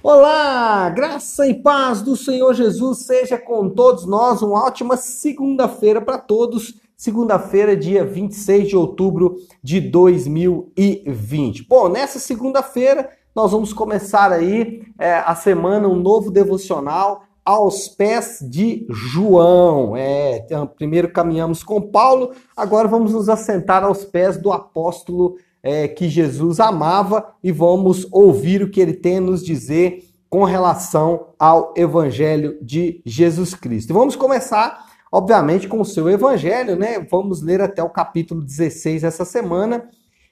Olá, graça e paz do Senhor Jesus seja com todos nós. Uma ótima segunda-feira para todos. Segunda-feira, dia 26 de outubro de 2020. Bom, nessa segunda-feira nós vamos começar aí é, a semana, um novo devocional aos pés de João. É, então, primeiro caminhamos com Paulo, agora vamos nos assentar aos pés do apóstolo é, que Jesus amava e vamos ouvir o que ele tem a nos dizer com relação ao Evangelho de Jesus Cristo. E vamos começar, obviamente, com o seu Evangelho, né? Vamos ler até o capítulo 16 essa semana.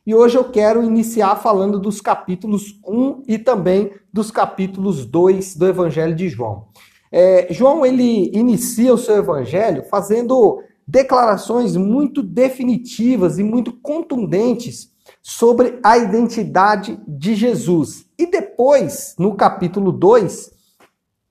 E hoje eu quero iniciar falando dos capítulos 1 e também dos capítulos 2 do Evangelho de João. É, João ele inicia o seu Evangelho fazendo declarações muito definitivas e muito contundentes sobre a identidade de Jesus. E depois, no capítulo 2,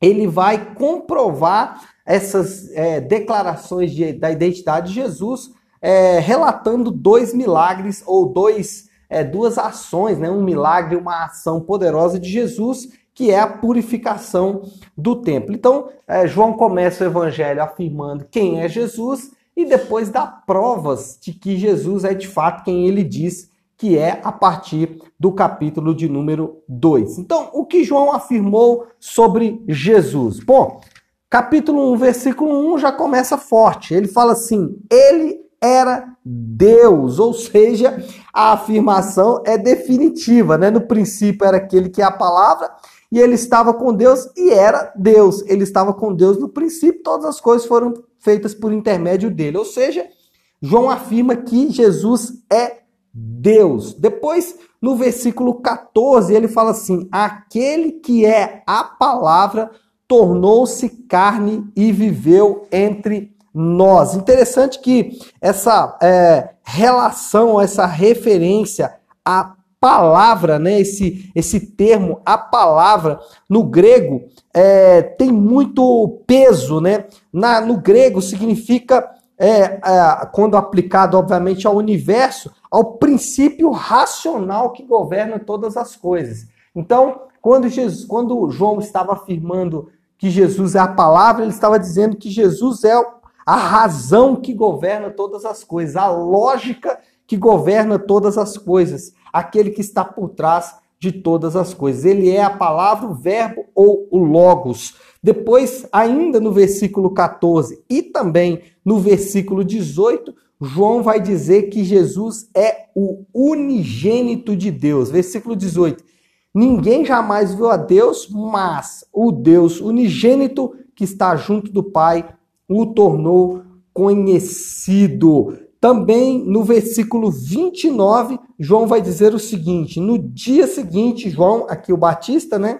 ele vai comprovar essas é, declarações de, da identidade de Jesus, é, relatando dois milagres ou dois, é, duas ações, né? um milagre uma ação poderosa de Jesus, que é a purificação do templo. Então, é, João começa o evangelho afirmando quem é Jesus e depois dá provas de que Jesus é de fato quem ele diz que é a partir do capítulo de número 2. Então, o que João afirmou sobre Jesus? Bom, capítulo 1, versículo 1 já começa forte. Ele fala assim: ele era Deus, ou seja, a afirmação é definitiva, né? No princípio era aquele que é a palavra, e ele estava com Deus e era Deus. Ele estava com Deus no princípio, todas as coisas foram feitas por intermédio dele. Ou seja, João afirma que Jesus é Deus. Depois, no versículo 14, ele fala assim: Aquele que é a palavra tornou-se carne e viveu entre nós. Interessante que essa é, relação, essa referência à palavra, né, esse, esse termo, a palavra, no grego, é, tem muito peso. Né? Na, no grego significa é, é, quando aplicado, obviamente, ao universo, ao princípio racional que governa todas as coisas. Então, quando, Jesus, quando João estava afirmando que Jesus é a palavra, ele estava dizendo que Jesus é a razão que governa todas as coisas, a lógica que governa todas as coisas, aquele que está por trás de todas as coisas. Ele é a palavra, o verbo ou o logos. Depois, ainda no versículo 14 e também no versículo 18, João vai dizer que Jesus é o unigênito de Deus. Versículo 18. Ninguém jamais viu a Deus, mas o Deus unigênito que está junto do Pai o tornou conhecido. Também no versículo 29, João vai dizer o seguinte: no dia seguinte, João, aqui o Batista, né?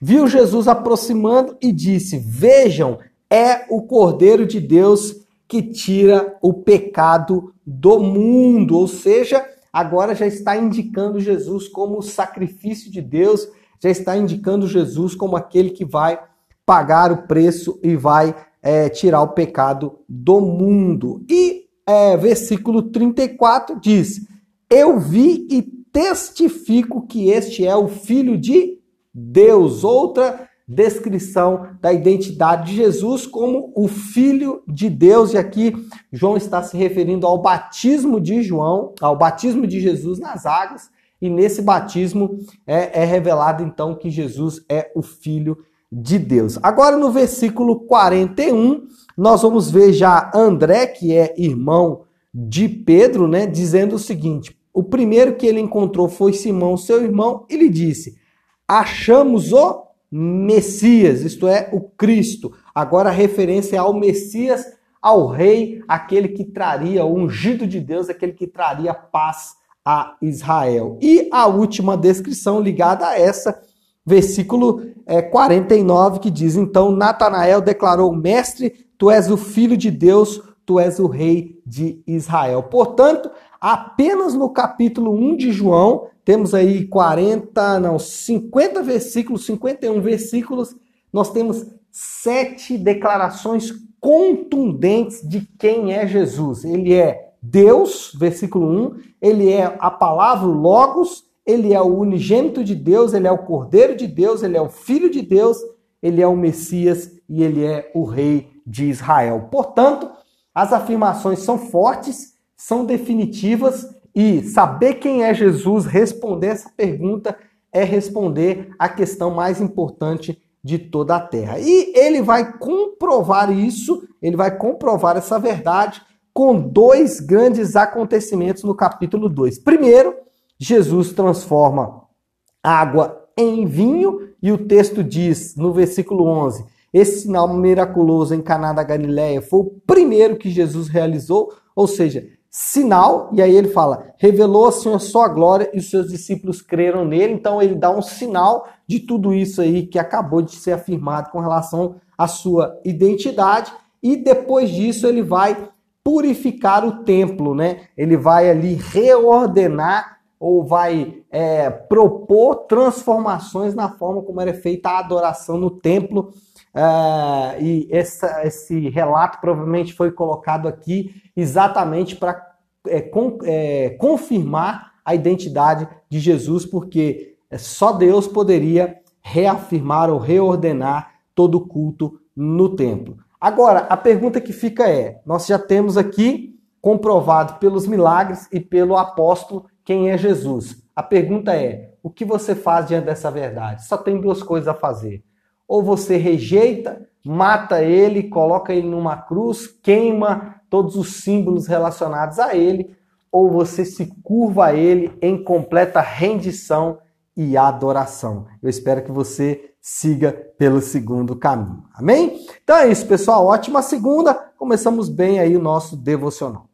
Viu Jesus aproximando e disse: Vejam, é o Cordeiro de Deus que tira o pecado do mundo. Ou seja, agora já está indicando Jesus como o sacrifício de Deus, já está indicando Jesus como aquele que vai pagar o preço e vai é, tirar o pecado do mundo. E é, versículo 34 diz: Eu vi e testifico que este é o Filho de Deus. Outra descrição da identidade de Jesus como o Filho de Deus. E aqui João está se referindo ao batismo de João, ao batismo de Jesus nas águas. E nesse batismo é, é revelado então que Jesus é o Filho de Deus. Agora no versículo 41, nós vamos ver já André, que é irmão de Pedro, né, dizendo o seguinte: o primeiro que ele encontrou foi Simão, seu irmão, e lhe disse: Achamos o Messias, isto é, o Cristo. Agora a referência é ao Messias, ao rei, aquele que traria, o ungido de Deus, aquele que traria paz a Israel. E a última descrição ligada a essa, versículo é, 49, que diz: Então Natanael declarou: Mestre, tu és o filho de Deus, tu és o rei de Israel. Portanto, apenas no capítulo 1 de João, temos aí 40, não, 50 versículos, 51 versículos, nós temos sete declarações contundentes de quem é Jesus. Ele é Deus, versículo 1, ele é a palavra Logos, ele é o unigênito de Deus, ele é o Cordeiro de Deus, ele é o Filho de Deus, ele é o Messias e ele é o Rei de Israel. Portanto, as afirmações são fortes, são definitivas e saber quem é Jesus, responder essa pergunta, é responder a questão mais importante de toda a terra. E ele vai comprovar isso, ele vai comprovar essa verdade com dois grandes acontecimentos no capítulo 2. Primeiro, Jesus transforma água em vinho, e o texto diz no versículo 11: esse sinal miraculoso em Caná da Galileia foi o primeiro que Jesus realizou, ou seja, sinal, e aí ele fala: revelou ao Senhor sua glória e os seus discípulos creram nele. Então ele dá um sinal de tudo isso aí que acabou de ser afirmado com relação à sua identidade. E depois disso ele vai purificar o templo, né? Ele vai ali reordenar ou vai é, propor transformações na forma como era feita a adoração no templo. Uh, e essa, esse relato provavelmente foi colocado aqui exatamente para é, con, é, confirmar a identidade de Jesus, porque só Deus poderia reafirmar ou reordenar todo o culto no templo. Agora, a pergunta que fica é: nós já temos aqui comprovado pelos milagres e pelo apóstolo quem é Jesus. A pergunta é: o que você faz diante dessa verdade? Só tem duas coisas a fazer ou você rejeita, mata ele, coloca ele numa cruz, queima todos os símbolos relacionados a ele, ou você se curva a ele em completa rendição e adoração. Eu espero que você siga pelo segundo caminho. Amém? Então é isso, pessoal. Ótima segunda. Começamos bem aí o nosso devocional.